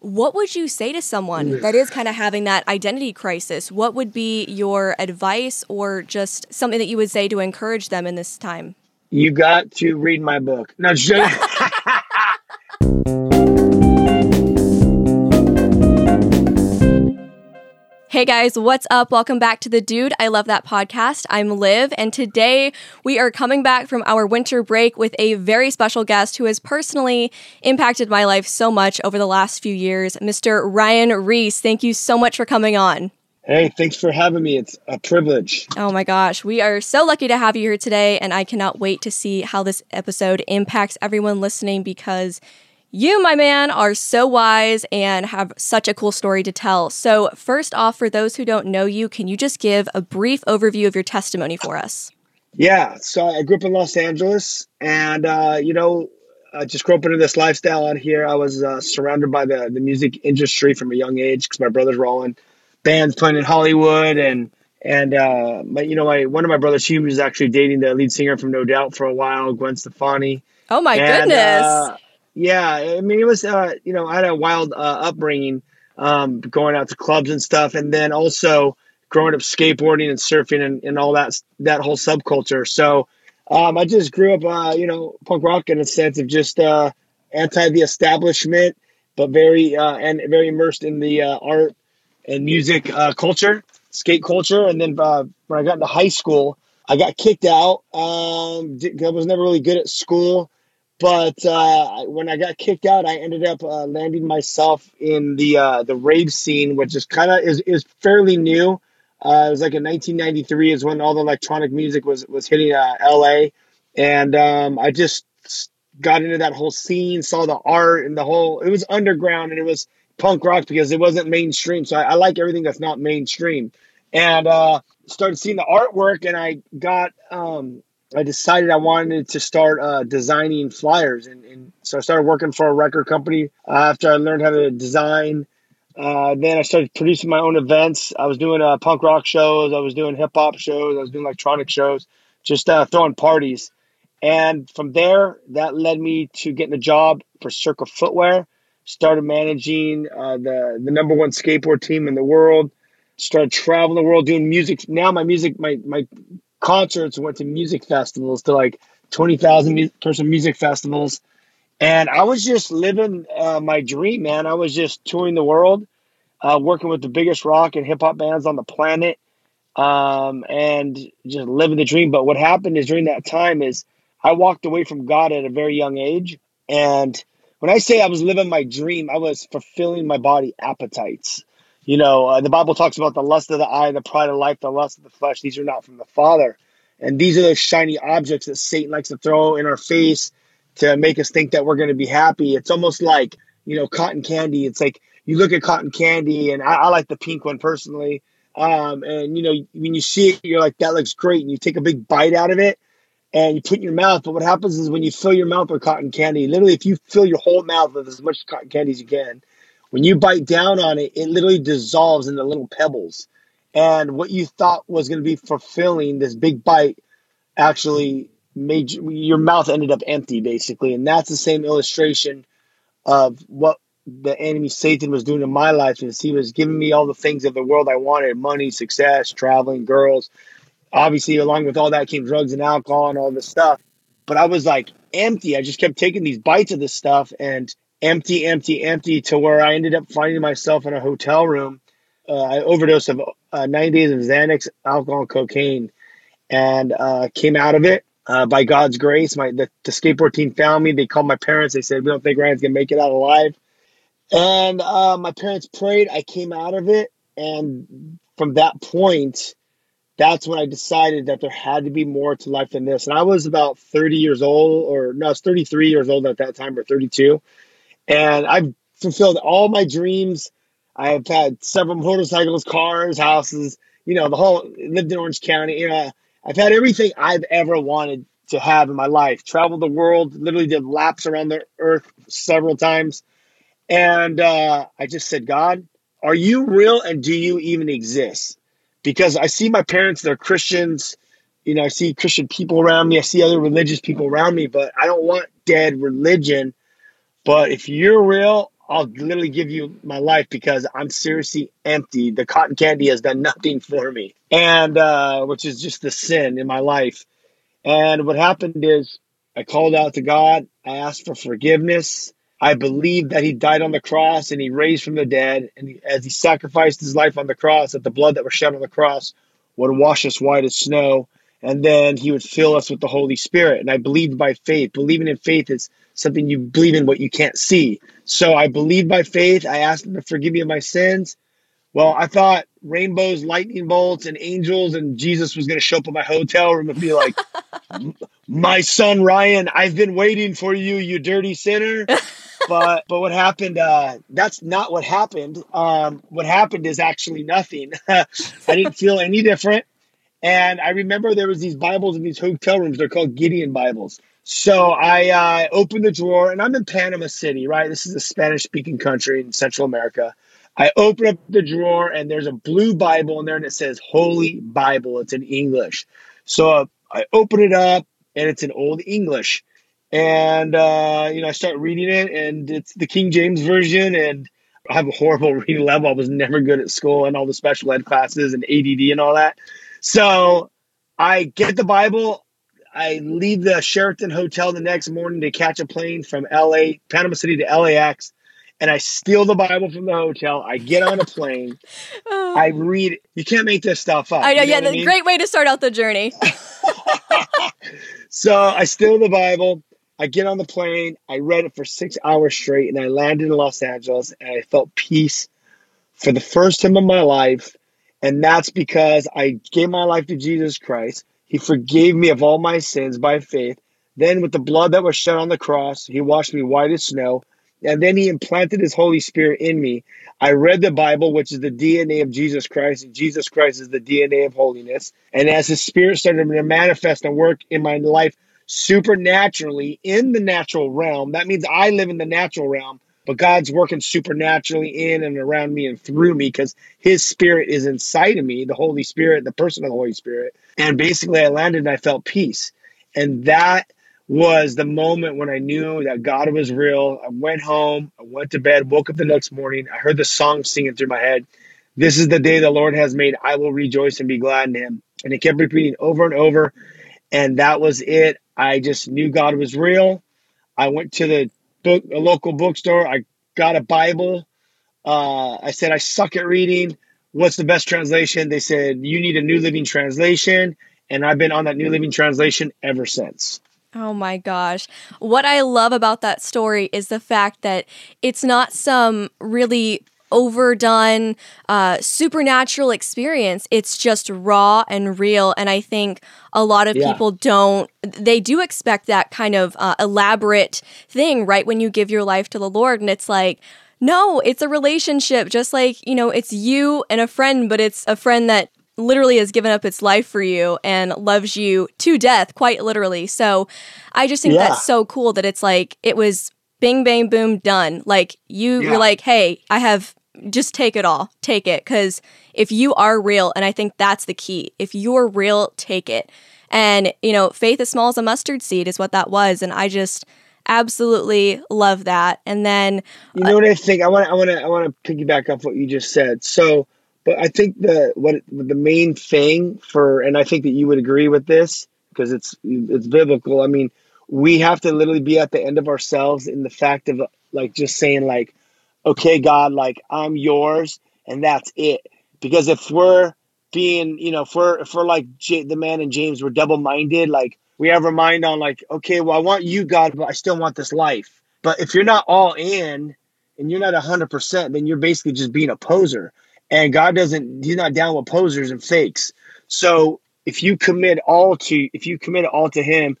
What would you say to someone that is kind of having that identity crisis? What would be your advice or just something that you would say to encourage them in this time? You got to read my book. No, just Hey guys, what's up? Welcome back to the Dude I Love That podcast. I'm Liv, and today we are coming back from our winter break with a very special guest who has personally impacted my life so much over the last few years, Mr. Ryan Ries. Thank you so much for coming on. Hey, thanks for having me. It's a privilege. Oh my gosh, we are so lucky to have you here today, and I cannot wait to see how this episode impacts everyone listening because you, my man, are so wise and have such a cool story to tell. So, first off, for those who don't know you, can you just give a brief overview of your testimony for us? Yeah, so I grew up in Los Angeles, and uh, you know, I just grew up into this lifestyle out here. I was uh, surrounded by the the music industry from a young age because my brothers were all in bands playing in Hollywood, and and uh, my you know my one of my brothers, he was actually dating the lead singer from No Doubt for a while, Gwen Stefani. Oh my And, goodness! Yeah, I mean, it was, uh, you know, I had a wild uh, upbringing, um, going out to clubs and stuff, and then also growing up skateboarding and surfing and, and all that that whole subculture. So um, I just grew up, uh, you know, punk rock in a sense of just uh, anti the establishment, but very uh, and very immersed in the uh, art and music uh, culture, skate culture. And then uh, when I got into high school, I got kicked out. Um, I was never really good at school. But uh, when I got kicked out, I ended up uh, landing myself in the uh, the rave scene, which is kind of is, is fairly new. Uh, it was like in 1993 is when all the electronic music was was hitting uh, LA, and um, I just got into that whole scene, saw the art and the whole. It was underground and it was punk rock because it wasn't mainstream. So I, I like everything that's not mainstream, and uh, started seeing the artwork, and I got um, I decided I wanted to start uh, designing flyers, and, and so I started working for a record company uh, after I learned how to design. Uh, then I started producing my own events. I was doing uh, punk rock shows, I was doing hip hop shows, I was doing electronic shows, just uh, throwing parties. And from there, that led me to getting a job for Circa Footwear. Started managing uh, the the number one skateboard team in the world. Started traveling the world doing music. Now my music, my my concerts, went to music festivals, to like 20,000 mu- person music festivals. And I was just living uh, my dream, man. I was just touring the world, uh, working with the biggest rock and hip hop bands on the planet, um, and just living the dream. But what happened is during that time is I walked away from God at a very young age. And when I say I was living my dream, I was fulfilling my body appetites. You know, uh, the Bible talks about the lust of the eye, the pride of life, the lust of the flesh. These are not from the Father. And these are those shiny objects that Satan likes to throw in our face to make us think that we're going to be happy. It's almost like, you know, cotton candy. It's like you look at cotton candy, and I, I like the pink one personally. Um, and, you know, when you see it, you're like, that looks great. And you take a big bite out of it and you put in your mouth. But what happens is when you fill your mouth with cotton candy, literally, if you fill your whole mouth with as much cotton candy as you can, when you bite down on it, it literally dissolves into little pebbles. And what you thought was going to be fulfilling, this big bite, actually made you, your mouth ended up empty, basically. And that's the same illustration of what the enemy Satan was doing in my life. Is he was giving me all the things of the world I wanted: money, success, traveling, girls. Obviously, along with all that came drugs and alcohol and all this stuff. But I was like empty. I just kept taking these bites of this stuff and empty, empty, empty to where I ended up finding myself in a hotel room. Uh, I overdosed of uh, nine days of Xanax, alcohol, cocaine, and uh, came out of it uh, by God's grace. My the, the skateboard team found me. They called my parents. They said, "We don't think Ryan's gonna make it out alive." And uh, my parents prayed. I came out of it, and from that point, that's when I decided that there had to be more to life than this. And I was about 30 years old, or no, I was 33 years old at that time, or 32. And I've fulfilled all my dreams. I have had several motorcycles, cars, houses, you know, the whole, lived in Orange County. You know, I've had everything I've ever wanted to have in my life. Traveled the world, literally did laps around the earth several times. And uh, I just said, God, are you real and do you even exist? Because I see my parents, they're Christians. You know, I see Christian people around me. I see other religious people around me, but I don't want dead religion. But if you're real, I'll literally give you my life because I'm seriously empty. The cotton candy has done nothing for me, and uh, which is just the sin in my life. And what happened is I called out to God. I asked for forgiveness. I believed that He died on the cross and He raised from the dead. And he, as He sacrificed His life on the cross, that the blood that was shed on the cross would wash us white as snow. And then He would fill us with the Holy Spirit. And I believed by faith. Believing in faith is something you believe in what you can't see. So I believed by faith. I asked Him to forgive me of my sins. Well, I thought rainbows, lightning bolts, and angels, and Jesus was going to show up at my hotel room and be like, "My son Ryan, I've been waiting for you, you dirty sinner." but but what happened? Uh, that's not what happened. Um, what happened is actually nothing. I didn't feel any different, and I remember there was these Bibles in these hotel rooms. They're called Gideon Bibles. So I uh, opened the drawer, and I'm in Panama City, right? This is a Spanish-speaking country in Central America. I open up the drawer and there's a blue Bible in there and it says Holy Bible. It's in English. So I open it up and it's in Old English. And, uh, you know, I start reading it and it's the King James Version. And I have a horrible reading level. I was never good at school and all the special ed classes and ADD and all that. So I get the Bible. I leave the Sheraton Hotel the next morning to catch a plane from LA, Panama City to LAX and I steal the Bible from the hotel. I get on a plane. oh. I read. You can't make this stuff up. I know. You know yeah, the mean? great way to start out the journey. so I steal the Bible. I get on the plane. I read it for six hours straight, and I landed in Los Angeles, and I felt peace for the first time in my life. And that's because I gave my life to Jesus Christ. He forgave me of all my sins by faith. Then, with the blood that was shed on the cross, He washed me white as snow and then he implanted his Holy Spirit in me. I read the Bible, which is the DNA of Jesus Christ, and Jesus Christ is the DNA of holiness. And as his spirit started to manifest and work in my life supernaturally in the natural realm, that means I live in the natural realm, but God's working supernaturally in and around me and through me because his spirit is inside of me, the Holy Spirit, the person of the Holy Spirit. And basically, I landed and I felt peace. And that was the moment when I knew that God was real. I went home, I went to bed, woke up the next morning. I heard the song singing through my head. This is the day the Lord has made. I will rejoice and be glad in him. And it kept repeating over and over. And that was it. I just knew God was real. I went to the book, a local bookstore. I got a Bible. Uh, I said, I suck at reading. What's the best translation? They said, You need a New Living Translation. And I've been on that New Living Translation ever since. Oh my gosh. What I love about that story is the fact that it's not some really overdone uh, supernatural experience. It's just raw and real. And I think a lot of yeah. people don't, they do expect that kind of uh, elaborate thing right when you give your life to the Lord. And it's like, no, it's a relationship, just like, you know, it's you and a friend, but it's a friend that literally has given up its life for you and loves you to death, quite literally. So I just think yeah. that's so cool that it's like it was bing bang boom done. Like you yeah. you're like, "Hey, I have just take it all. Take it cuz if you are real and I think that's the key. If you're real, take it. And, you know, faith as small as a mustard seed is what that was and I just absolutely love that. And then You know uh, what I think? I wanna I want to I want to piggyback off what you just said. So but I think the what the main thing for, and I think that you would agree with this because it's it's biblical. I mean, we have to literally be at the end of ourselves in the fact of like just saying like, okay, God, like I'm yours, and that's it. Because if we're being, you know, if we're if we're like J- the man and James, we're double minded. Like we have our mind on like, okay, well, I want you, God, but I still want this life. But if you're not all in and you're not hundred percent, then you're basically just being a poser. And God doesn't, He's not down with posers and fakes. So if you commit all to, if you commit all to Him,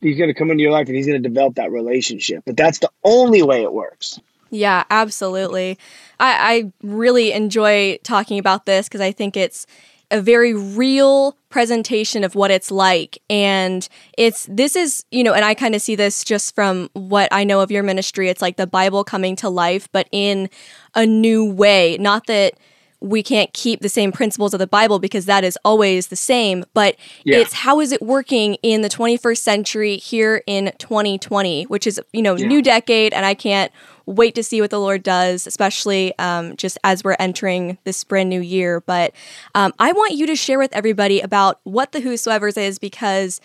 He's going to come into your life and He's going to develop that relationship. But that's the only way it works. Yeah, absolutely. I, I really enjoy talking about this because I think it's a very real presentation of what it's like and it's this is you know and i kind of see this just from what i know of your ministry it's like the bible coming to life but in a new way not that we can't keep the same principles of the Bible because that is always the same, but yeah. it's how is it working in the 21st century here in 2020, which is, you know, yeah. new decade and I can't wait to see what the Lord does, especially um, just as we're entering this brand new year. But um, I want you to share with everybody about what the Whosoever's is because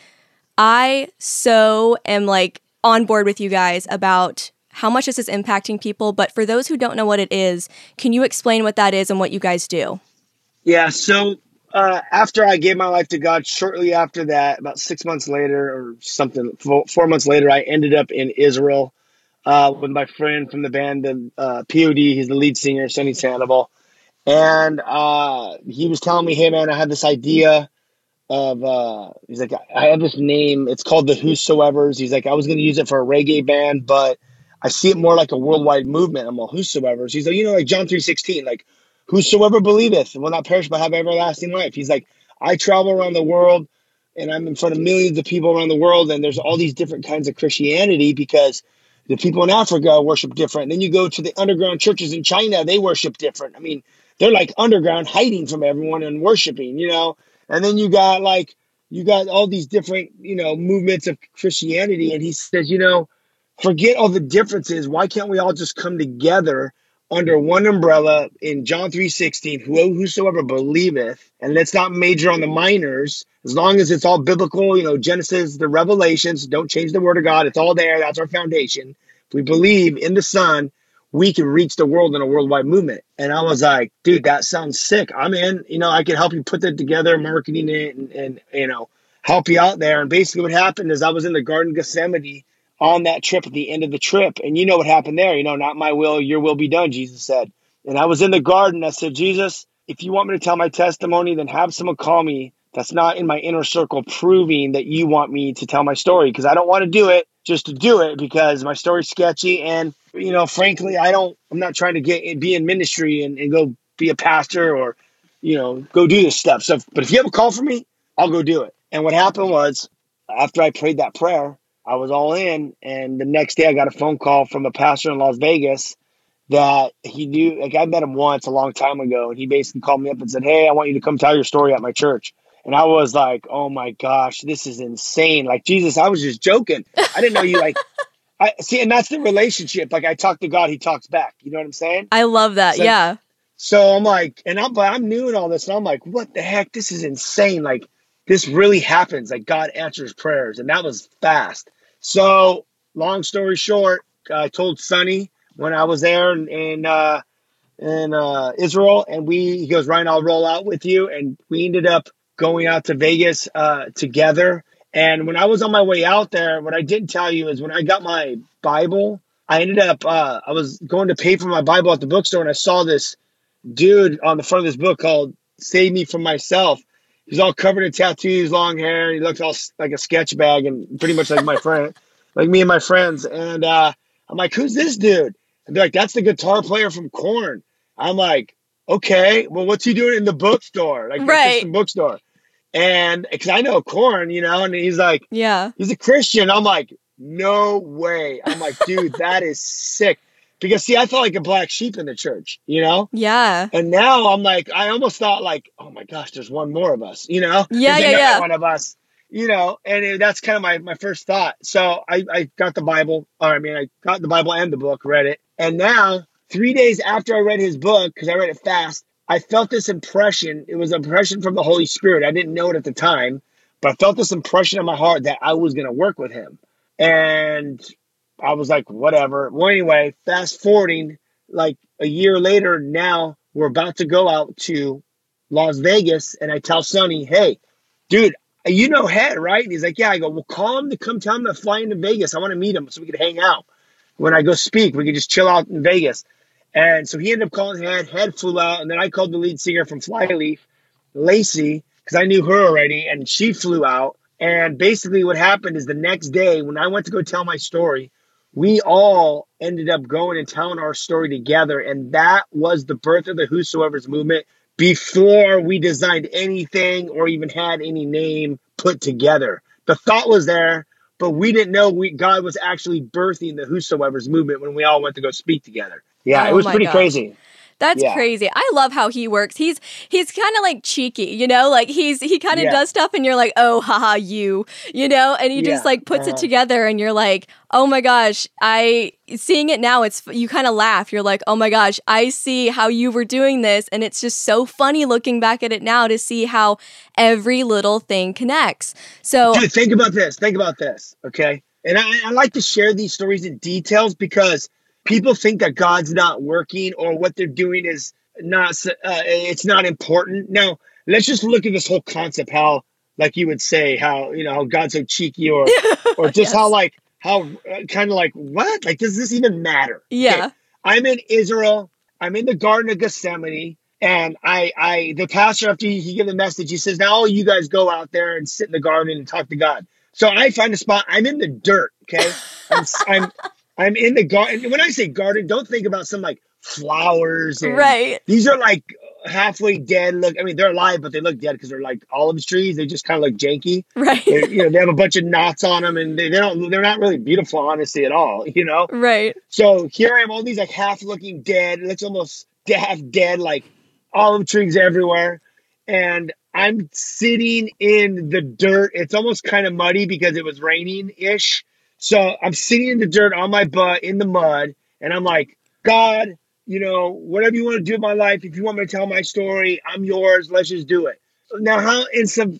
I so am like on board with you guys about how much this is impacting people. But for those who don't know what it is, can you explain what that is and what you guys do? Yeah. So uh, after I gave my life to God, shortly after that, about six months later or something, four, four months later, I ended up in Israel uh, with my friend from the band, the uh, POD. He's the lead singer, Sonny Sandoval. And uh, he was telling me, hey, man, I had this idea of, uh, he's like, I have this name. It's called the Whosoevers. He's like, I was going to use it for a reggae band, but I see it more like a worldwide movement. I'm all, Whosoevers. He's like, you know, like John 3.16, like, whosoever believeth will not perish but have everlasting life. He's like, I travel around the world and I'm in front of millions of people around the world, and there's all these different kinds of Christianity because the people in Africa worship different. Then you go to the underground churches in China, they worship different. I mean, they're like underground, hiding from everyone and worshiping, you know. And then you got like you got all these different, you know, movements of Christianity, and he says, you know, forget all the differences. Why can't we all just come together under one umbrella in John 3:16, whosoever believeth, and let's not major on the minors, as long as it's all biblical, you know, Genesis, the revelations, don't change the word of God, it's all there, that's our foundation. If we believe in the Son, we can reach the world in a worldwide movement. And I was like, dude, that sounds sick. I'm in, you know, I can help you put that together, marketing it and, and you know, help you out there. And basically what happened is I was in the Garden of Gethsemane on that trip at the end of the trip. And you know what happened there. You know, not my will, your will be done, Jesus said. And I was in the garden. I said, Jesus, if you want me to tell my testimony, then have someone call me that's not in my inner circle proving that you want me to tell my story because I don't want to do it just to do it because my story's sketchy. And, you know, frankly, I don't, I'm not trying to get be in ministry and, and go be a pastor or, you know, go do this stuff. So, but if you have a call for me, I'll go do it. And what happened was after I prayed that prayer, I was all in. And the next day, I got a phone call from a pastor in Las Vegas that he knew. Like I met him once a long time ago, and he basically called me up and said, "Hey, I want you to come tell your story at my church." And I was like, "Oh my gosh, this is insane!" Like Jesus, I was just joking. I didn't know you like. I see, and that's the relationship. Like I talk to God, He talks back. You know what I'm saying? I love that. So, yeah. So I'm like, and I'm, but I'm new in all this, and I'm like, what the heck? This is insane. Like this really happens. Like God answers prayers, and that was fast. So, long story short, I told Sonny when I was there in in, uh, in uh, Israel, and we he goes, Ryan, I'll roll out with you, and we ended up going out to Vegas uh, together. And when I was on my way out there, what I didn't tell you is when I got my Bible, I ended up uh, I was going to pay for my Bible at the bookstore, and I saw this dude on the front of this book called "Save Me from Myself." He's all covered in tattoos, long hair. He looks all like a sketch bag and pretty much like my friend, like me and my friends. And uh, I'm like, who's this dude? And they're like, that's the guitar player from Korn. I'm like, okay, well, what's he doing in the bookstore? Like, right. bookstore. And because I know Korn, you know, and he's like, yeah, he's a Christian. I'm like, no way. I'm like, dude, that is sick. Because see, I felt like a black sheep in the church, you know? Yeah. And now I'm like, I almost thought like, oh my gosh, there's one more of us, you know? Yeah, yeah, yeah. One of us, you know, and it, that's kind of my, my first thought. So I, I got the Bible, or I mean, I got the Bible and the book, read it. And now, three days after I read his book, because I read it fast, I felt this impression. It was an impression from the Holy Spirit. I didn't know it at the time, but I felt this impression in my heart that I was going to work with him. And I was like, whatever. Well, anyway, fast forwarding, like a year later, now we're about to go out to Las Vegas, and I tell Sonny, hey, dude, you know Head, right? And he's like, yeah. I go, well, call him to come tell him to fly into Vegas. I want to meet him so we could hang out. When I go speak, we could just chill out in Vegas. And so he ended up calling Head. Head flew out, and then I called the lead singer from Flyleaf, Lacey, because I knew her already, and she flew out. And basically, what happened is the next day, when I went to go tell my story, we all ended up going and telling our story together. And that was the birth of the Whosoever's movement before we designed anything or even had any name put together. The thought was there, but we didn't know we, God was actually birthing the Whosoever's movement when we all went to go speak together. Yeah, oh it was pretty crazy. That's Yeah. crazy. I love how he works. He's he's kind of like cheeky, you know, like he's he kind of Yeah. does stuff, and you're like, oh, haha, you, you know, and he just like puts it Uh-huh. together, and you're like, oh my gosh, I seeing it now. It's you kind of laugh. You're like, oh my gosh, I see how you were doing this, and it's just so funny looking back at it now to see how every little thing connects. So Dude, think about this. Think about this. Okay. And I, I like to share these stories in details because people think that God's not working or what they're doing is not uh, it's not important. Now, let's just look at this whole concept how, like you would say, how, you know, how God's so cheeky or, or just Yes. how, like, how uh, kind of like, what? Like, does this even matter? Okay, yeah, I'm in Israel. I'm in the Garden of Gethsemane. And I, I, the pastor, after he, he gave the message, he says, now all you guys go out there and sit in the garden and talk to God. So I find a spot. I'm in the dirt. Okay. I'm, I'm, I'm in the garden. When I say garden, don't think about some like flowers. And right, These are like halfway dead. Look, I mean, they're alive, but they look dead because they're like olive trees. They just kind of look janky. right, They're, you know, they have a bunch of knots on them and they, they don't, they're not really beautiful, honestly, at all, you know? right. So here I am, all these like half looking dead. It looks almost half dead, like olive trees everywhere. And I'm sitting in the dirt. It's almost kind of muddy because it was raining ish. So I'm sitting in the dirt on my butt in the mud. And I'm like, God, you know, whatever you want to do in my life, if you want me to tell my story, I'm yours. Let's just do it. Now, how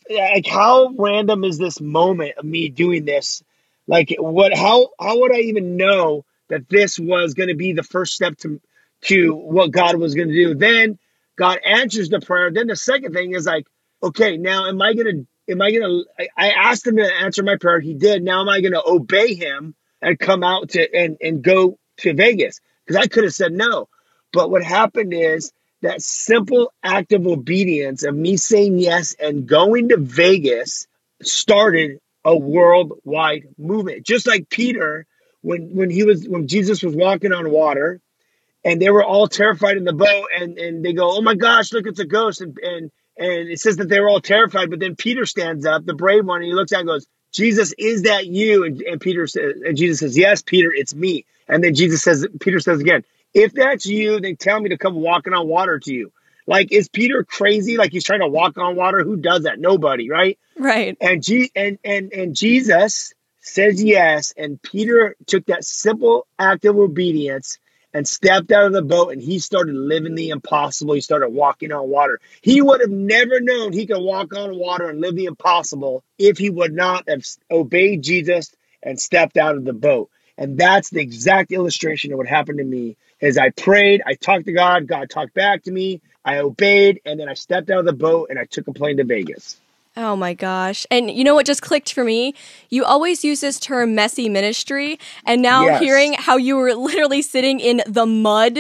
like how random is this moment of me doing this? Like, what? How how would I even know that this was going to be the first step to to what God was going to do? Then God answers the prayer. Then the second thing is like, okay, now am I gonna am I gonna? I, I asked him to answer my prayer. He did. Now am I gonna obey him and come out to and and go to Vegas? Because I could have said no. But what happened is that simple act of obedience of me saying yes and going to Vegas started a worldwide movement. Just like Peter, when when he was when Jesus was walking on water, and they were all terrified in the boat, and and they go, "Oh my gosh, look, it's a ghost!" and and and it says that they were all terrified. But then Peter stands up, the brave one, and he looks out and goes, "Jesus, is that you?" And, and Peter says, and Jesus says, "Yes, Peter, it's me." And then Jesus says, Peter says again, "If that's you, then tell me to come walking on water to you." Like, is Peter crazy? Like he's trying to walk on water? Who does that? Nobody, right? Right. And G and and and Jesus says yes, and Peter took that simple act of obedience and stepped out of the boat, and he started living the impossible. He started walking on water. He would have never known he could walk on water and live the impossible if he would not have obeyed Jesus and stepped out of the boat. And that's the exact illustration of what happened to me. As I prayed, I talked to God, God talked back to me, I obeyed, and then I stepped out of the boat and I took a plane to Vegas. Oh my gosh. And you know what just clicked for me? You always use this term messy ministry. And now Yes. hearing how you were literally sitting in the mud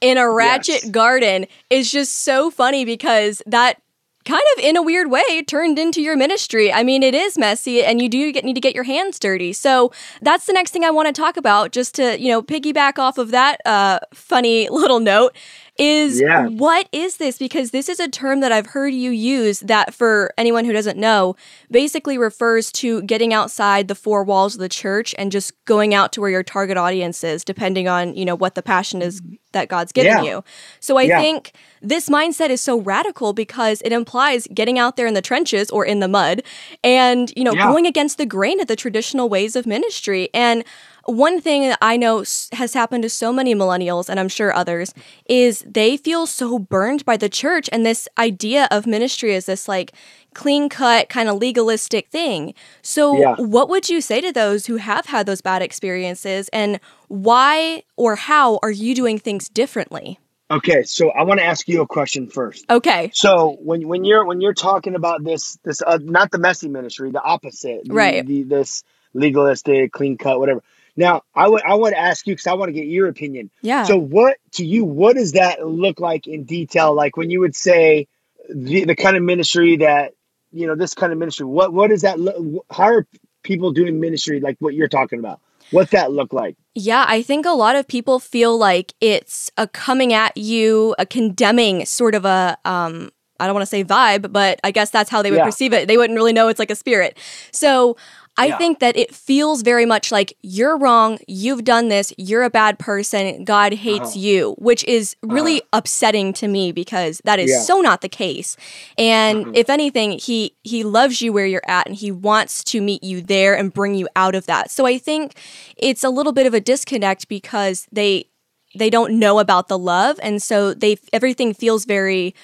in a ratchet Yes. garden is just so funny because that kind of in a weird way turned into your ministry. I mean, it is messy and you do get, need to get your hands dirty. So that's the next thing I want to talk about just to, you know, piggyback off of that uh, funny little note is Yeah. what is this? Because this is a term that I've heard you use that for anyone who doesn't know basically refers to getting outside the four walls of the church and just going out to where your target audience is, depending on, you know, what the passion is mm-hmm. that God's given Yeah. you. So I Yeah. think this mindset is so radical because it implies getting out there in the trenches or in the mud and, you know, Yeah. going against the grain of the traditional ways of ministry. And one thing that I know has happened to so many millennials, and I'm sure others, is they feel so burned by the church and this idea of ministry as this like clean cut, kind of legalistic thing. So, Yeah. what would you say to those who have had those bad experiences, and why or how are you doing things differently? Okay, so I want to ask you a question first. Okay. So when when you're when you're talking about this this uh, not the messy ministry, the opposite, the- Right. The, this legalistic, clean cut, whatever. Now I would I would ask you because I want to get your opinion. Yeah. So what to you? What does that look like in detail? Like when you would say the the kind of ministry that you know this kind of ministry. What what does that look? How are people doing ministry like what you're talking about? What's that look like? Yeah, I think a lot of people feel like it's a coming at you, a condemning sort of a um I don't want to say vibe, but I guess that's how they would Yeah. perceive it. They wouldn't really know it's like a spirit. So I Yeah. think that it feels very much like you're wrong, you've done this, you're a bad person, God hates Uh-huh. you, which is really upsetting to me because that is Yeah. so not the case. And Mhm. if anything, he he loves you where you're at and he wants to meet you there and bring you out of that. So I think it's a little bit of a disconnect because they they don't know about the love and so they everything feels very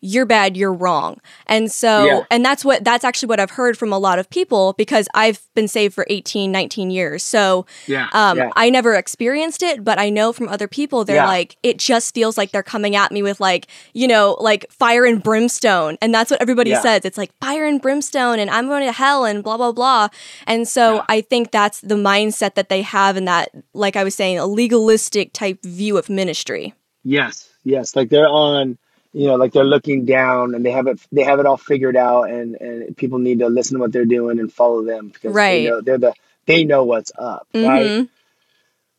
you're bad you're wrong and so Yeah. and that's what that's actually what i've heard from a lot of people because i've been saved for 18 19 years so Yeah. um, yeah. i never experienced it but i know from other people they're Yeah. like it just feels like they're coming at me with like you know like fire and brimstone and that's what everybody says it's like fire and brimstone and i'm going to hell and blah blah blah and so i think that's the mindset that they have in that like i was saying a legalistic type view of ministry Yes, yes. Like they're on, you know, like they're looking down and they have it they have it all figured out and and people need to listen to what they're doing and follow them because Right. they know they're the they know what's up, right? Mhm.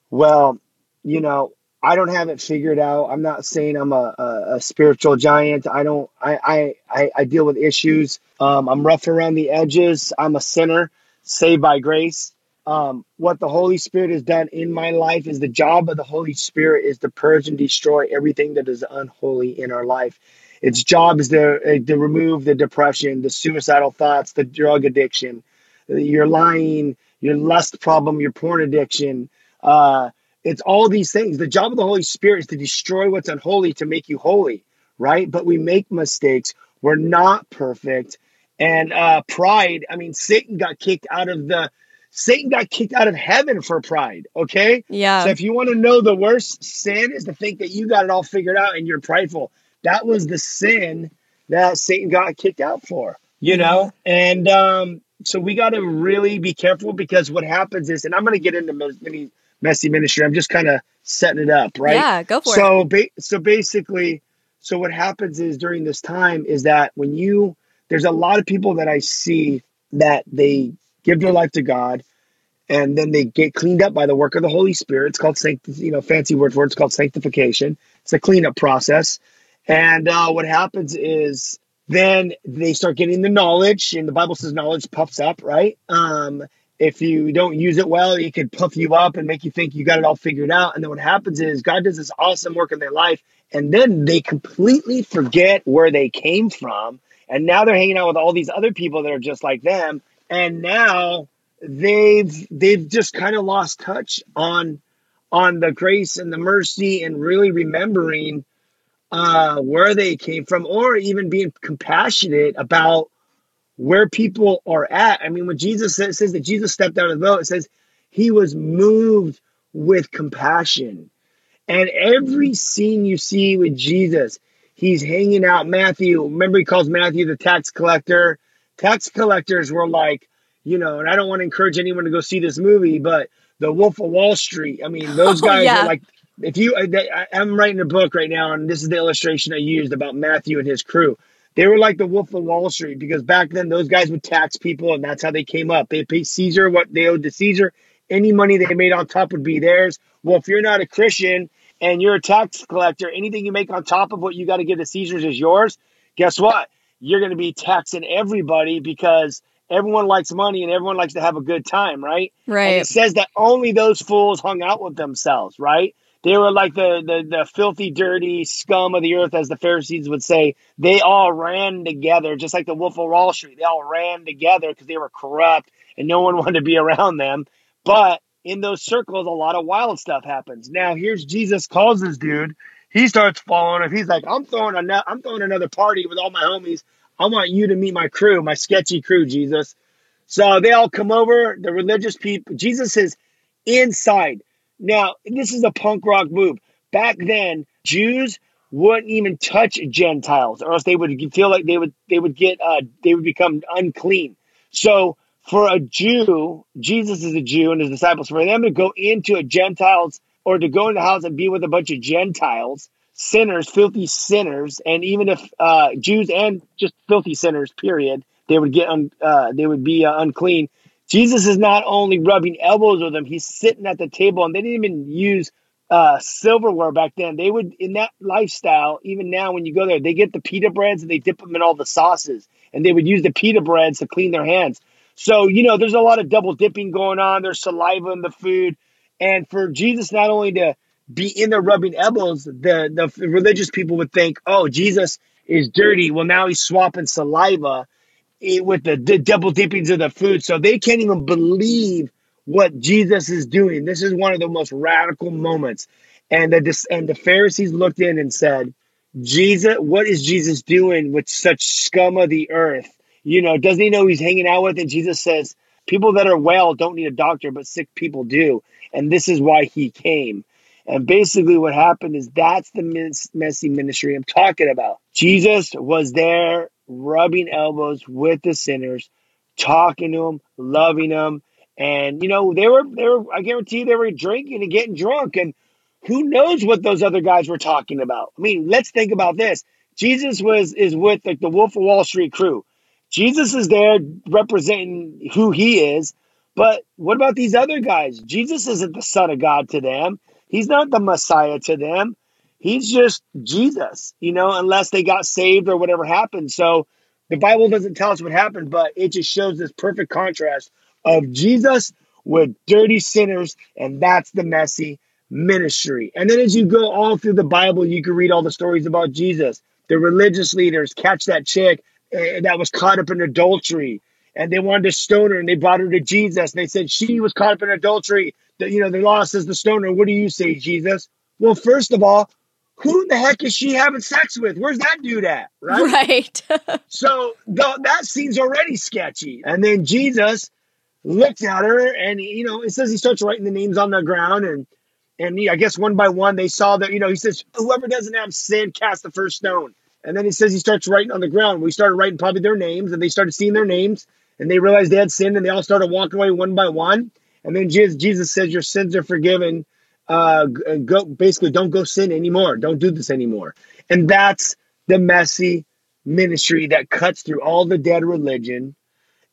Well, you know, I don't have it figured out. I'm not saying I'm a, a, a spiritual giant. I don't. I, I I I deal with issues. Um, I'm rough around the edges. I'm a sinner, saved by grace. Um, what the Holy Spirit has done in my life is the job of the Holy Spirit is to purge and destroy everything that is unholy in our life. Its job is to, uh, to remove the depression, the suicidal thoughts, the drug addiction, your lying, your lust problem, your porn addiction. Uh, it's all these things. The job of the Holy Spirit is to destroy what's unholy to make you holy, right? But we make mistakes. We're not perfect. And uh, pride, I mean, Satan got kicked out of the Satan got kicked out of heaven for pride, okay? yeah So if you want to know the worst sin is to think that you got it all figured out and you're prideful. That was the sin that Satan got kicked out for, you know? And um, so we got to really be careful because what happens is, and I'm going to get into many messy ministry. I'm just kind of setting it up, right? yeah go for it so ba- so basically so what happens is during this time is that when you there's a lot of people that I see that they give their life to God and then they get cleaned up by the work of the Holy Spirit. It's called sancti- you know fancy word for it. It's called sanctification. It's a cleanup process. And uh, what happens is then they start getting the knowledge, and the Bible says knowledge puffs up, right? Um, if you don't use it well, it could puff you up and make you think you got it all figured out. And then what happens is God does this awesome work in their life, and then they completely forget where they came from. And now they're hanging out with all these other people that are just like them. And now they've they've just kind of lost touch on on the grace and the mercy and really remembering uh, where they came from, or even being compassionate about where people are at. I mean, when Jesus says, says that Jesus stepped out of the boat, it says he was moved with compassion. And every scene you see with Jesus, he's hanging out. Matthew, remember he calls Matthew the tax collector. Tax collectors were like, you know, and I don't want to encourage anyone to go see this movie, but the Wolf of Wall Street. I mean, those Oh, guys yeah. are like, if you, uh, I, I'm writing a book right now, and this is the illustration I used about Matthew and his crew. They were like the Wolf of Wall Street because back then those guys would tax people, and that's how they came up. They paid Caesar what they owed to Caesar. Any money they made on top would be theirs. Well, if you're not a Christian and you're a tax collector, anything you make on top of what you got to give to Caesar's is yours. Guess what? You're going to be taxing everybody because everyone likes money and everyone likes to have a good time, right? And right it says that only those fools hung out with themselves, right? They were like the, the the filthy, dirty scum of the earth, as the Pharisees would say. They all ran together, just like the Wolf of Wall Street. They all ran together because they were corrupt and no one wanted to be around them. But in those circles, a lot of wild stuff happens. Now, here's Jesus calls this dude. He starts following him. He's like, "I'm throwing a, I'm throwing another party with all my homies. I want you to meet my crew, my sketchy crew, Jesus." So they all come over. The religious people. Jesus is inside. Now, this is a punk rock move. Back then, Jews wouldn't even touch Gentiles, or else they would feel like they would they would get uh, they would become unclean. So for a Jew, Jesus is a Jew and his disciples, for them to go into a Gentiles or to go in the house and be with a bunch of Gentiles, sinners, filthy sinners, and even if uh, Jews and just filthy sinners, period, they would get un, uh, they would be uh, unclean. Jesus is not only rubbing elbows with them; he's sitting at the table, and they didn't even use uh, silverware back then. They would in that lifestyle. Even now, when you go there, they get the pita breads and they dip them in all the sauces, and they would use the pita breads to clean their hands. So you know, there's a lot of double dipping going on. There's saliva in the food, and for Jesus not only to be in there rubbing elbows, the the religious people would think, oh, Jesus is dirty. Well, now he's swapping saliva eh, with the, the double dippings of the food, so they can't even believe what Jesus is doing. This is one of the most radical moments. And the and the Pharisees looked in and said, Jesus, what is Jesus doing with such scum of the earth? You know, doesn't he know he's hanging out with? And Jesus says, people that are well don't need a doctor, but sick people do. And this is why he came. And basically, what happened is that's the messy ministry I'm talking about. Jesus was there rubbing elbows with the sinners, talking to them, loving them, and you know, they were they were I guarantee they were drinking and getting drunk and who knows what those other guys were talking about. I mean, let's think about this. Jesus was is with like the Wolf of Wall Street crew. Jesus is there representing who he is, but what about these other guys? Jesus isn't the son of God to them. He's not the Messiah to them. He's just Jesus, you know, unless they got saved or whatever happened. So the Bible doesn't tell us what happened, but it just shows this perfect contrast of Jesus with dirty sinners, and that's the messy ministry. And then as you go all through the Bible, you can read all the stories about Jesus. The religious leaders catch that chick uh, that was caught up in adultery, and they wanted to stone her, and they brought her to Jesus. And they said she was caught up in adultery. That you know, the law says the stoner. What do you say, Jesus? Well, first of all, who the heck is she having sex with? Where's that dude at? Right. Right. so the, that scene's already sketchy. And then Jesus looked at her and you know it says he starts writing the names on the ground and and I guess one by one they saw that you know he says whoever doesn't have sin cast the first stone and then he says he starts writing on the ground. We started writing probably their names and they started seeing their names and they realized they had sinned and they all started walking away one by one. And then Jesus, Jesus says your sins are forgiven. Uh go basically don't go sin anymore. Don't do this anymore. And that's the messy ministry that cuts through all the dead religion.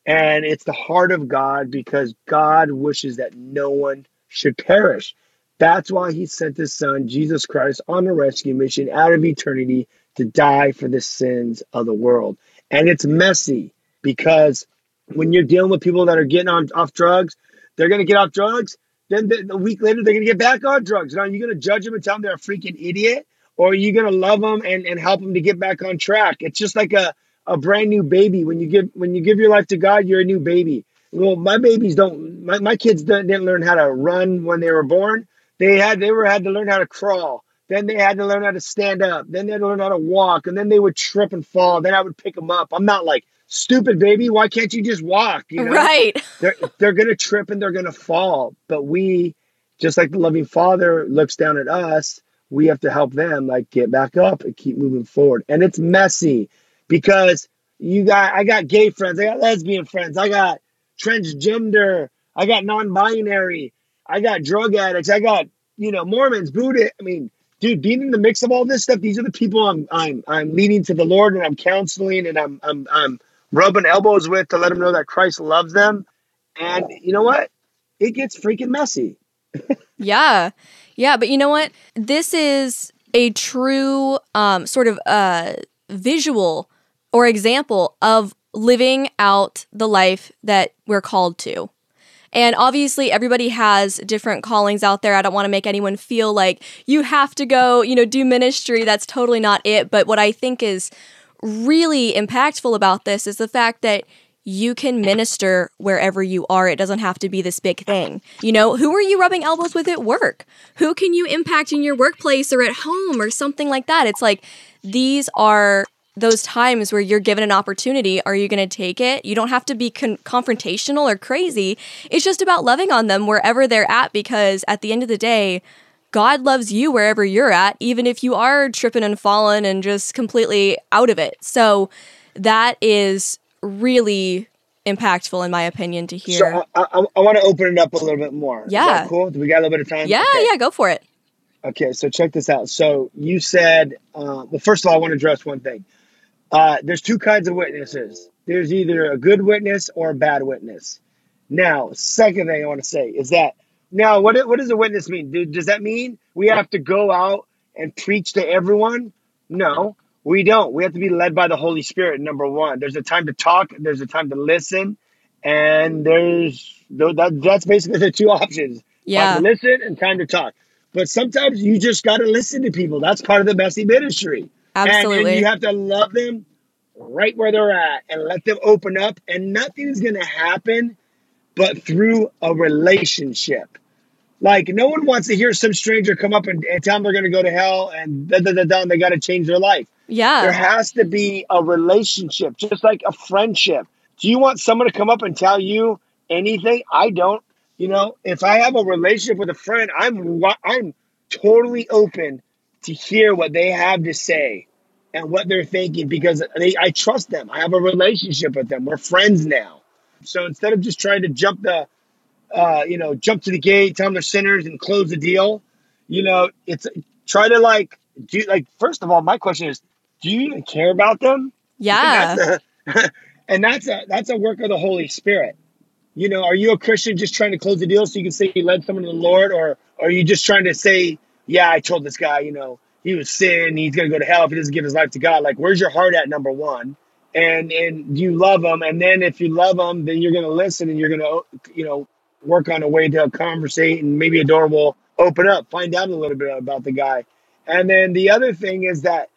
And it's the heart of God because God wishes that no one should perish. That's why he sent his son, Jesus Christ, on a rescue mission out of eternity to die for the sins of the world. And it's messy because when you're dealing with people that are getting on off drugs, they're going to get off drugs. Then the, a week later, they're going to get back on drugs. Now, are you going to judge them and tell them they're a freaking idiot? Or are you going to love them and, and help them to get back on track? It's just like a, a brand new baby. When you give when you give your life to God, you're a new baby. Well, my babies don't. My, my kids didn't, didn't learn how to run when they were born. They had they were had to learn how to crawl. Then they had to learn how to stand up. Then they had to learn how to walk. And then they would trip and fall. Then I would pick them up. I'm not like stupid baby. Why can't you just walk? You know? Right. they're they're gonna trip and they're gonna fall. But we, just like the loving Father looks down at us, we have to help them like get back up and keep moving forward. And it's messy because you got I got gay friends, I got lesbian friends, I got transgender, I got non-binary, I got drug addicts, I got you know Mormons, Buddha. I mean, dude, being in the mix of all this stuff, these are the people I'm I'm I'm leading to the Lord and I'm counseling and I'm I'm I'm rubbing elbows with to let them know that Christ loves them. And you know what? It gets freaking messy. yeah. Yeah, but you know what? This is a true um, sort of uh, visual or example of living out the life that we're called to. And obviously, everybody has different callings out there. I don't want to make anyone feel like you have to go, you know, do ministry. That's totally not it. But what I think is really impactful about this is the fact that you can minister wherever you are. It doesn't have to be this big thing. You know, who are you rubbing elbows with at work? Who can you impact in your workplace or at home or something like that? It's like these are those times where you're given an opportunity, are you going to take it? You don't have to be con- confrontational or crazy. It's just about loving on them wherever they're at because at the end of the day, God loves you wherever you're at, even if you are tripping and falling and just completely out of it. So that is really impactful in my opinion to hear. So I, I, I want to open it up a little bit more. Yeah. cool. Do we got a little bit of time? Yeah, okay. yeah, go for it. Okay, so check this out. So you said, uh, well, first of all, I want to address one thing. Uh, there's two kinds of witnesses. There's either a good witness or a bad witness. Now, second thing I want to say is that Now, what what does a witness mean? Do, does that mean we have to go out and preach to everyone? No, we don't. We have to be led by the Holy Spirit. Number one, there's a time to talk. There's a time to listen, and there's that, that's basically the two options. Yeah, time to listen and time to talk. But sometimes you just got to listen to people. That's part of the messy ministry. Absolutely, and, and you have to love them right where they're at and let them open up. And nothing's going to happen but through a relationship. Like no one wants to hear some stranger come up and, and tell them they're going to go to hell and da, da, da, da, they got to change their life. Yeah. There has to be a relationship, just like a friendship. Do you want someone to come up and tell you anything? I don't. You know, if I have a relationship with a friend, I'm I'm totally open to hear what they have to say and what they're thinking because they, I trust them. I have a relationship with them. We're friends now. So instead of just trying to jump the, uh, you know, jump to the gate, tell them they're sinners and close the deal, you know, it's try to like do like first of all, my question is, do you even care about them? Yeah. And that's a, and that's a that's a work of the Holy Spirit. You know, are you a Christian just trying to close the deal so you can say you led someone to the Lord, or, or are you just trying to say, yeah, I told this guy, you know, he was sin, he's gonna go to hell if he doesn't give his life to God. Like, where's your heart at? Number one, and and you love him, and then if you love him, then you're gonna listen and you're gonna, you know, work on a way to conversate, and maybe a door will open up, find out a little bit about the guy. And then the other thing is that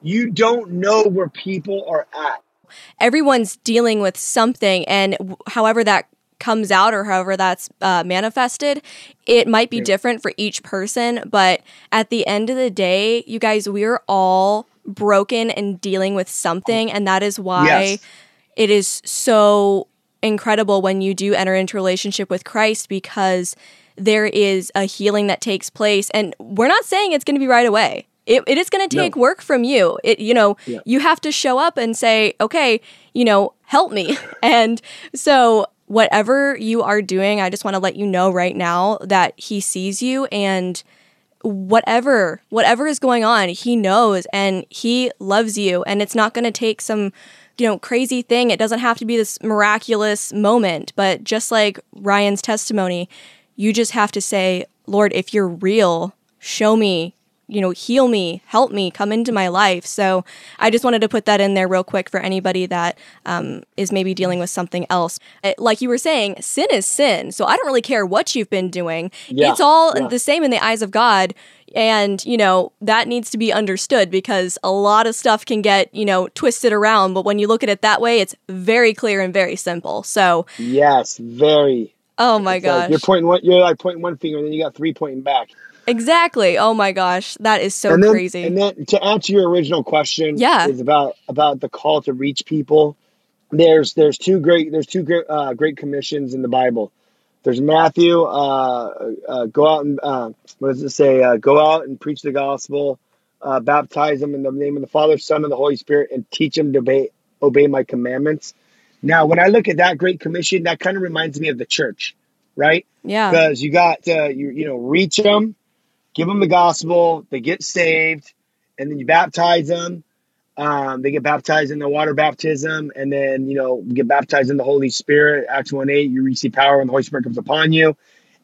you don't know where people are at. Everyone's dealing with something, and however that comes out or however that's uh, manifested, it might be different for each person. But at the end of the day, you guys, we're all broken and dealing with something. And that is why yes. it is so incredible when you do enter into relationship with Christ because there is a healing that takes place. And we're not saying it's going to be right away. It, it is going to take no. work from you. It, you know, yeah. you have to show up and say, okay, you know, help me. and so whatever you are doing, I just want to let you know right now that he sees you and whatever whatever is going on, he knows and he loves you and it's not going to take some you know crazy thing. It doesn't have to be this miraculous moment, but just like Ryan's testimony, you just have to say, "Lord, if you're real, show me you know, heal me, help me, come into my life. So I just wanted to put that in there real quick for anybody that um, is maybe dealing with something else. It, like you were saying, sin is sin. So I don't really care what you've been doing. Yeah, it's all yeah. the same in the eyes of God. And, you know, that needs to be understood because a lot of stuff can get, you know, twisted around. But when you look at it that way, it's very clear and very simple. So, yes, very. Oh my gosh. Like you're pointing one, you're like pointing one finger and then you got three pointing back. Exactly. Oh my gosh, that is so and then, crazy. And then to answer your original question, yeah, is about about the call to reach people. There's there's two great there's two great uh, great commissions in the Bible. There's Matthew, uh, uh, go out and uh, what does it say? Uh, go out and preach the gospel, uh, baptize them in the name of the Father, Son, and the Holy Spirit, and teach them to obey obey my commandments. Now, when I look at that great commission, that kind of reminds me of the church, right? Yeah, because you got you you know reach them give them the gospel, they get saved, and then you baptize them. Um, they get baptized in the water baptism, and then you know get baptized in the Holy Spirit. Acts one eight, you receive power when the Holy Spirit comes upon you.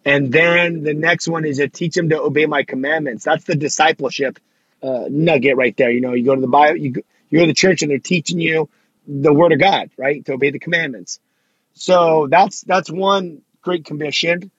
And then the next one is to teach them to obey my commandments. That's the discipleship uh, nugget right there. You know, you go to the Bible, you, you go to the church, and they're teaching you the Word of God, right, to obey the commandments. So that's that's one great commission.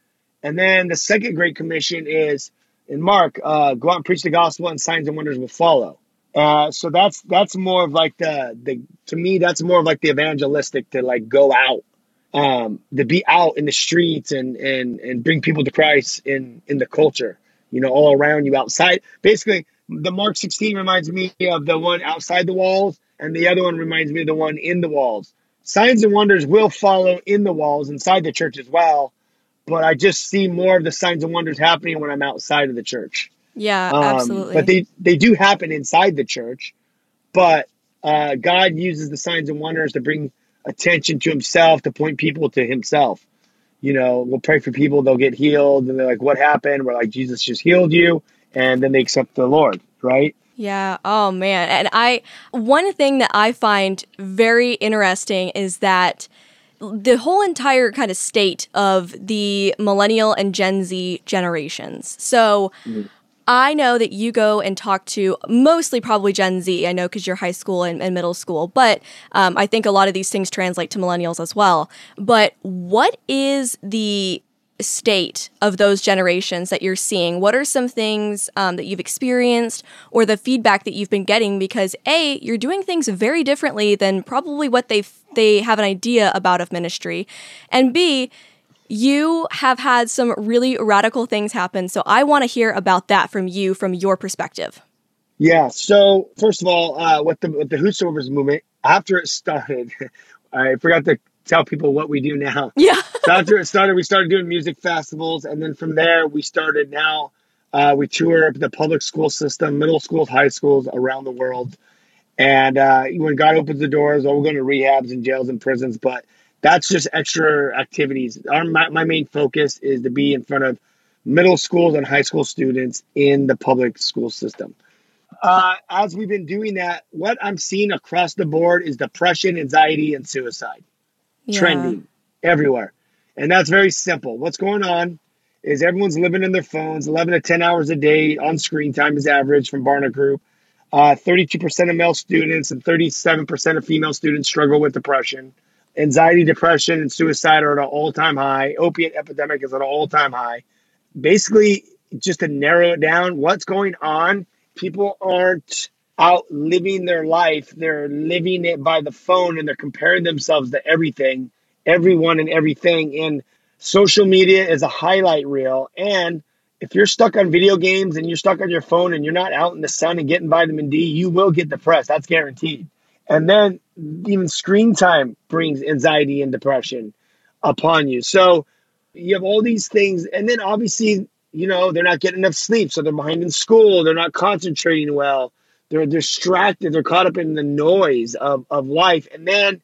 And then the second great commission is in Mark, uh, go out and preach the gospel, and signs and wonders will follow. Uh, so that's that's more of like the the to me that's more of like the evangelistic to like go out, um, to be out in the streets and and and bring people to Christ in in the culture, you know, all around you outside. Basically, the Mark 16 reminds me of the one outside the walls, and the other one reminds me of the one in the walls. Signs and wonders will follow in the walls inside the church as well, but I just see more of the signs and wonders happening when I'm outside of the church. Yeah, um, absolutely. But they they do happen inside the church, but uh, God uses the signs and wonders to bring attention to Himself, to point people to Himself. You know, we'll pray for people; they'll get healed, and they're like, "What happened?" We're like, "Jesus just healed you," and then they accept the Lord, right? Yeah. Oh man. And I one thing that I find very interesting is that the whole entire kind of state of the millennial and Gen Z generations. So mm-hmm. I know that you go and talk to mostly probably Gen Z. I know because you're high school and, and, middle school, but um, I think a lot of these things translate to millennials as well. But what is the state of those generations that you're seeing? What are some things um, that you've experienced or the feedback that you've been getting? Because A, you're doing things very differently than probably what they they have an idea about of ministry, and B, you have had some really radical things happen. So I want to hear about that from you, from your perspective. Yeah. So first of all, uh, with the with the Whosoevers movement, after it started, I forgot to tell people what we do now. Yeah. so after it started, we started doing music festivals, and then from there, we started now. Uh, we tour the public school system, middle schools, high schools around the world. And uh, when God opens the doors, oh, we're going to rehabs and jails and prisons, but that's just extra activities. Our my, my main focus is to be in front of middle schools and high school students in the public school system. Uh, as we've been doing that, what I'm seeing across the board is depression, anxiety, and suicide yeah. trending everywhere. And that's very simple. What's going on is everyone's living in their phones 11 to 10 hours a day on screen time is average from Barna Group. Uh, 32% of male students and 37% of female students struggle with depression. Anxiety, depression, and suicide are at an all time high. Opiate epidemic is at an all time high. Basically, just to narrow it down, what's going on? People aren't out living their life. They're living it by the phone and they're comparing themselves to everything, everyone, and everything. And social media is a highlight reel. And if you're stuck on video games and you're stuck on your phone and you're not out in the sun and getting vitamin D, you will get depressed. That's guaranteed. And then even screen time brings anxiety and depression upon you. So you have all these things. And then obviously, you know, they're not getting enough sleep. So they're behind in school. They're not concentrating well they're distracted. They're caught up in the noise of, of life. And then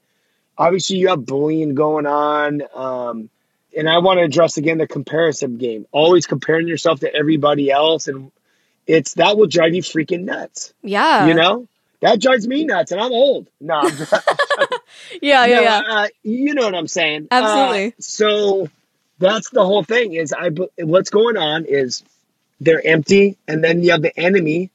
obviously you have bullying going on. Um, and I want to address again the comparison game. Always comparing yourself to everybody else. And it's that will drive you freaking nuts. Yeah. You know? That drives me nuts, and I'm old. No, I'm yeah, yeah, no, yeah. Uh, you know what I'm saying? Absolutely. Uh, so that's the whole thing. Is I what's going on is they're empty, and then you have the enemy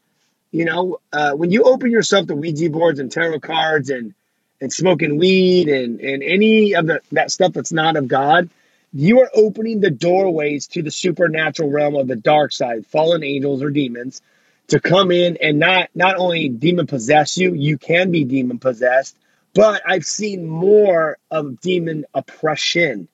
you know, uh, when you open yourself to Ouija boards and tarot cards and and smoking weed and and any of the, that stuff that's not of God, you are opening the doorways to the supernatural realm of the dark side, fallen angels or demons, to come in and not not only demon possess you, you can be demon possessed, but I've seen more of demon oppression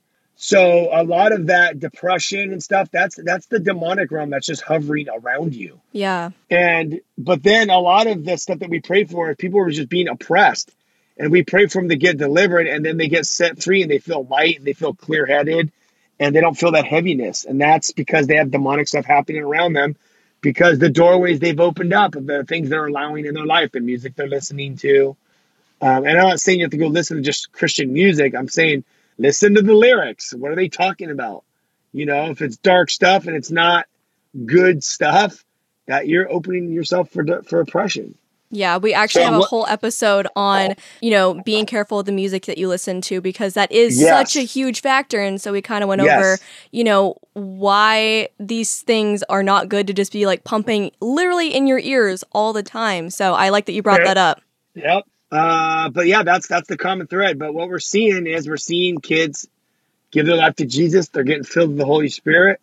so a lot of that depression and stuff, that's that's the demonic realm that's just hovering around you. Yeah. And but then a lot of the stuff that we pray for, if people are just being oppressed. And we pray for them to get delivered and then they get set free and they feel light and they feel clear headed and they don't feel that heaviness. And that's because they have demonic stuff happening around them because the doorways they've opened up of the things they're allowing in their life, the music they're listening to. Um, and I'm not saying you have to go listen to just Christian music. I'm saying listen to the lyrics. What are they talking about? You know, if it's dark stuff and it's not good stuff, that you're opening yourself for for oppression. Yeah, we actually have a whole episode on, you know, being careful with the music that you listen to because that is yes. such a huge factor. And so we kind of went yes. over, you know, why these things are not good to just be like pumping literally in your ears all the time. So I like that you brought that up. Yep. Uh, but yeah, that's that's the common thread. But what we're seeing is we're seeing kids give their life to Jesus. They're getting filled with the Holy Spirit,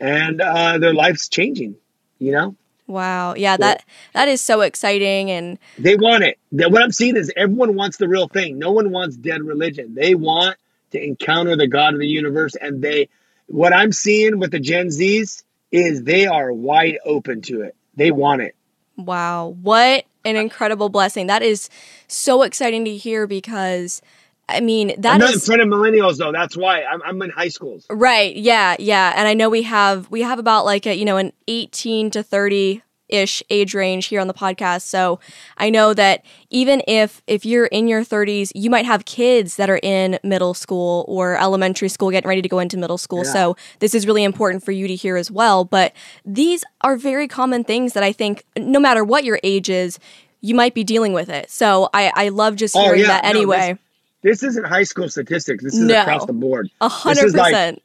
and uh, their life's changing. You know. Wow. Yeah, that that is so exciting and they want it. What I'm seeing is everyone wants the real thing. No one wants dead religion. They want to encounter the God of the universe and they what I'm seeing with the Gen Zs is they are wide open to it. They want it. Wow. What an incredible blessing. That is so exciting to hear because I mean that I'm not is, in front of millennials though. That's why I'm, I'm in high schools. Right. Yeah. Yeah. And I know we have we have about like a you know an 18 to 30 ish age range here on the podcast. So I know that even if if you're in your 30s, you might have kids that are in middle school or elementary school getting ready to go into middle school. Yeah. So this is really important for you to hear as well, but these are very common things that I think no matter what your age is, you might be dealing with it. So I I love just oh, hearing oh, yeah. that anyway. No, this isn't high school statistics. This is No. across the board. A hundred percent.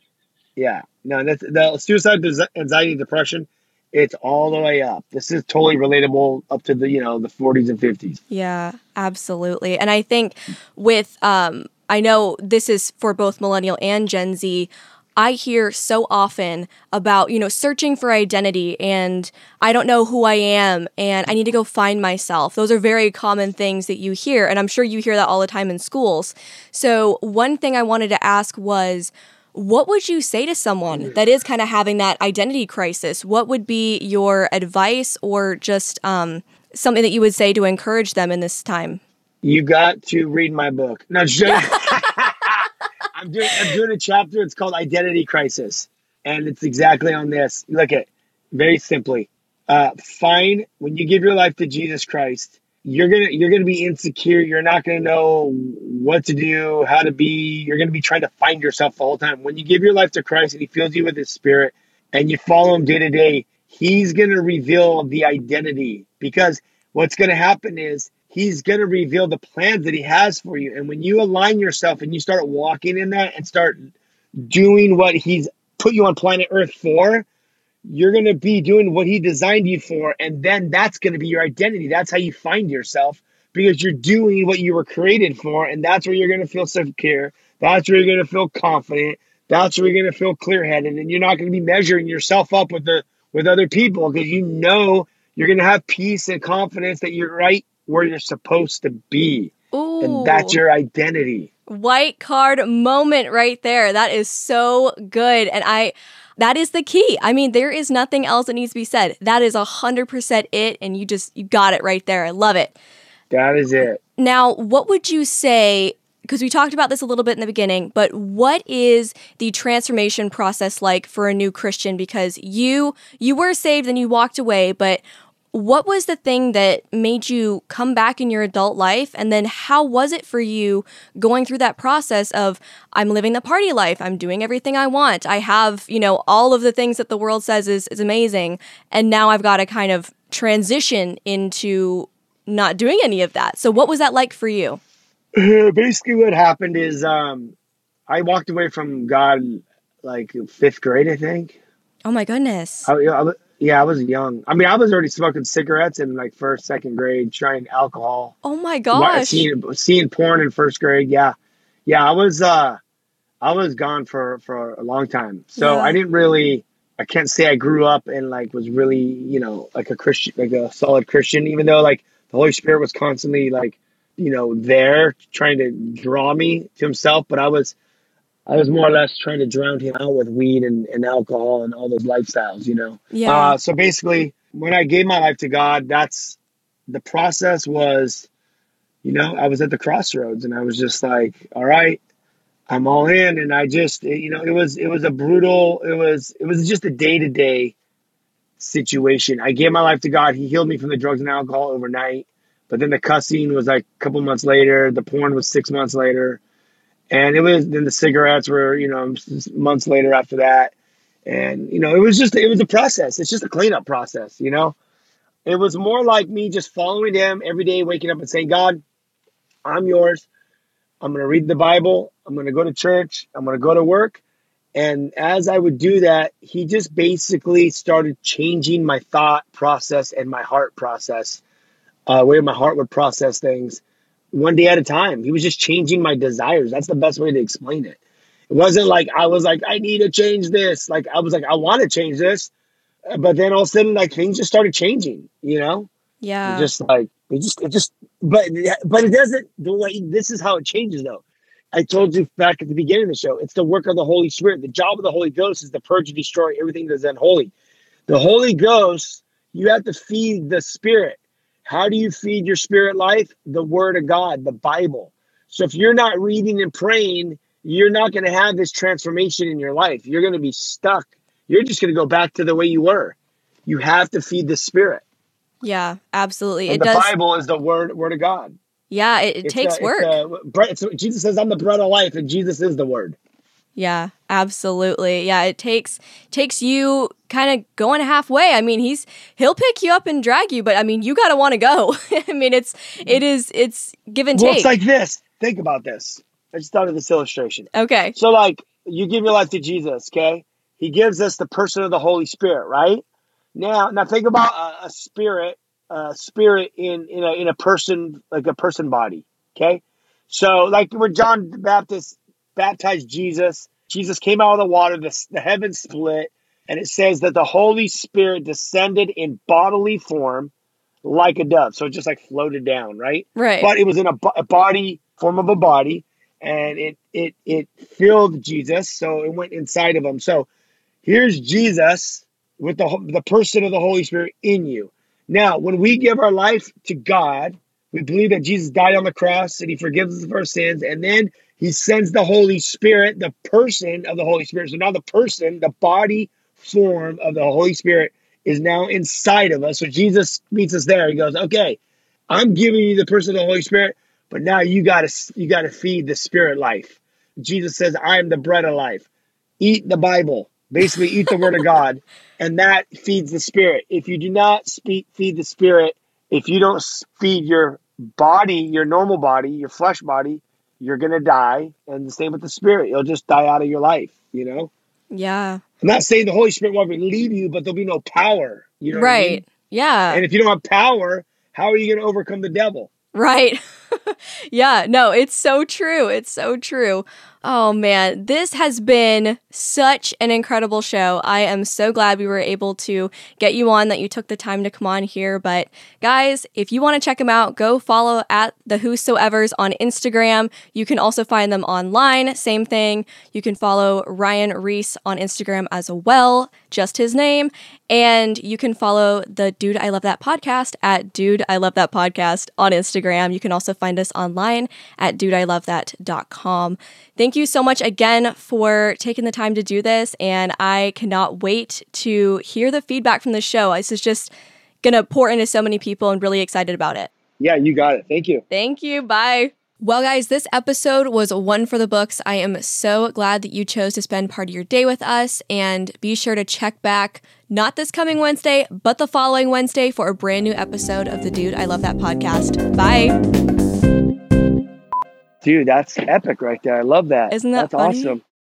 Yeah, no, that's the suicide, anxiety, depression. It's all the way up. This is totally relatable up to the you know the 40s and 50s. Yeah, absolutely. And I think with um I know this is for both millennial and Gen Z. I hear so often about, you know, searching for identity and I don't know who I am and I need to go find myself. Those are very common things that you hear and I'm sure you hear that all the time in schools. So, one thing I wanted to ask was what would you say to someone that is kind of having that identity crisis? What would be your advice or just um, something that you would say to encourage them in this time? You got to read my book. No, just. I'm doing I'm doing a chapter. It's called Identity Crisis, and it's exactly on this. Look at very simply. Uh, find when you give your life to Jesus Christ, you're gonna you're gonna be insecure. You're not gonna know what to do, how to be. You're gonna be trying to find yourself the whole time. When you give your life to Christ and He fills you with His Spirit, and you follow Him day to day, He's gonna reveal the identity because what's gonna happen is He's to reveal the plans that he has for you. And when you align yourself and you start walking in that and start doing what he's put you on planet Earth for, you're going to be doing what he designed you for. And then that's going to be your identity. That's how you find yourself because you're doing what you were created for. And that's where you're going to feel secure. That's where you're going to feel confident. That's where you're going to feel clear headed. And you're not going to be measuring yourself up with the with other people because you know you're going to have peace and confidence that you're right where you're supposed to be. Ooh. And that's your identity. white card moment right there. That is so good. And I that is the key. I mean, there is nothing else that needs to be said. That is a hundred percent it, and you just you got it right there. I love it. That is it. Now, what would you say? Because we talked about this a little bit in the beginning, but what is the transformation process like for a new Christian? Because you you were saved and you walked away, but what was the thing that made you come back in your adult life? And then how was it for you going through that process of i'm living the party life. I'm doing everything i want. I have you know all of the things that the world says is, is amazing. And now i've got to kind of transition into not doing any of that. So what was that like for you? Basically, what happened is um, I walked away from God like fifth grade, I think. oh my goodness. I, I yeah, I was young. I mean, I was already smoking cigarettes in like first, second grade, trying alcohol. oh my gosh seeing seeing porn in first grade. Yeah, yeah. I was uh, I was gone for for a long time. So Yeah. I didn't really. I can't say I grew up and like was really you know like a Christian, like a solid Christian. Even though like the Holy Spirit was constantly like you know there trying to draw me to Himself, but I was. I was more or less trying to drown him out with weed and, and alcohol and all those lifestyles, you know. yeah Uh, so basically, when I gave my life to God, that's the process was, you know, I was at the crossroads and I was just like, all right, I'm all in. And I just, you know, it was, it was a brutal, it was, it was just a day to day situation. I gave my life to God. He healed me from the drugs and alcohol overnight. But then the cussing was like a couple months later. The porn was six months later. And it was, then the cigarettes were, you know, months later after that. And you know it was just it was a process. It's just a cleanup process you know? It was more like me just following him every day waking up and saying god i'm yours. I'm going to read the bible. I'm going to go to church. I'm going to go to work. And as i would do that he just basically started changing my thought process and my heart process uh, where my heart would process things one day at a time he was just changing my desires that's the best way to explain it it wasn't like I was like, I need to change this. Like I was like, I want to change this. But then all of a sudden, like things just started changing, you know? yeah Just like it just it just but but it doesn't the way this is how it changes though. I told you back at the beginning of the show, it's the work of the Holy Spirit. The job of the Holy Ghost is to purge and destroy everything that's unholy. The Holy Ghost, you have to feed the spirit. How do you feed your spirit life? The word of God, the Bible. So if you're not reading and praying, you're not going to have this transformation in your life. You're going to be stuck. You're just going to go back to the way you were. You have to feed the spirit. yeah absolutely And it the does Bible is the word word of God. yeah it, it takes a- work a, Jesus says, "I'm the bread of life," and Jesus is the word. Yeah, absolutely. Yeah, it takes takes you kind of going halfway. I mean, he's he'll pick you up and drag you, but I mean, you got to want to go. I mean, it's it is it's give and Well, take. it's like this. Think about this. I just thought of this illustration. Okay. So, like, you give your life to Jesus, okay? He gives us the person of the Holy Spirit, right? Now, now think about a, a spirit, a spirit in in a in a person, like a person body, okay? So, like where John the Baptist baptized Jesus, Jesus came out of the water, the, the heavens split, and it says that the Holy Spirit descended in bodily form like a dove. So it just like floated down, right? Right. But it was in a, a body form of a body, and it it it filled Jesus, so it went inside of him. So here's Jesus with the the person of the Holy Spirit in you. Now, when we give our life to God, we believe that Jesus died on the cross and He forgives us of our sins, and then He sends the Holy Spirit, the person of the Holy Spirit. So now the person, the body form of the Holy Spirit, is now inside of us. So Jesus meets us there. He goes, "Okay, I'm giving you the person of the Holy Spirit, but now you got to you got to feed the Spirit life." Jesus says, "I am the bread of life. Eat the Bible." Basically, eat the Word of God, and that feeds the Spirit. If you do not speak, feed the Spirit, if you don't feed your body, your normal body, your flesh body, you're gonna die. And the same with the Spirit; you'll just die out of your life. You know. Yeah. I'm not saying the Holy Spirit won't leave you, but there'll be no power. You know what I right. mean? Yeah. And if you don't have power, how are you going to overcome the devil? Right. yeah, no, it's so true. It's so true. Oh man, this has been such an incredible show. I am so glad we were able to get you on, that you took the time to come on here. But guys, if you want to check them out, go follow at the Whosoevers on Instagram. You can also find them online. Same thing. You can follow Ryan Ries on Instagram as well, just his name. And you can follow the Dude I Love That podcast at Dude I Love That podcast on Instagram. You can also find us online at dudeIlovethat.com. Thank you so much again for taking the time to do this. And I cannot wait to hear the feedback from the show. This is just going to pour into so many people and really excited about it. Yeah, you got it. Thank you. Thank you. Bye. Well, guys, this episode was one for the books. I am so glad that you chose to spend part of your day with us. And be sure to check back, not this coming Wednesday, but the following Wednesday for a brand new episode of the Dude I Love That podcast. Bye. Dude, that's epic right there. I love that. Isn't that That's funny? awesome.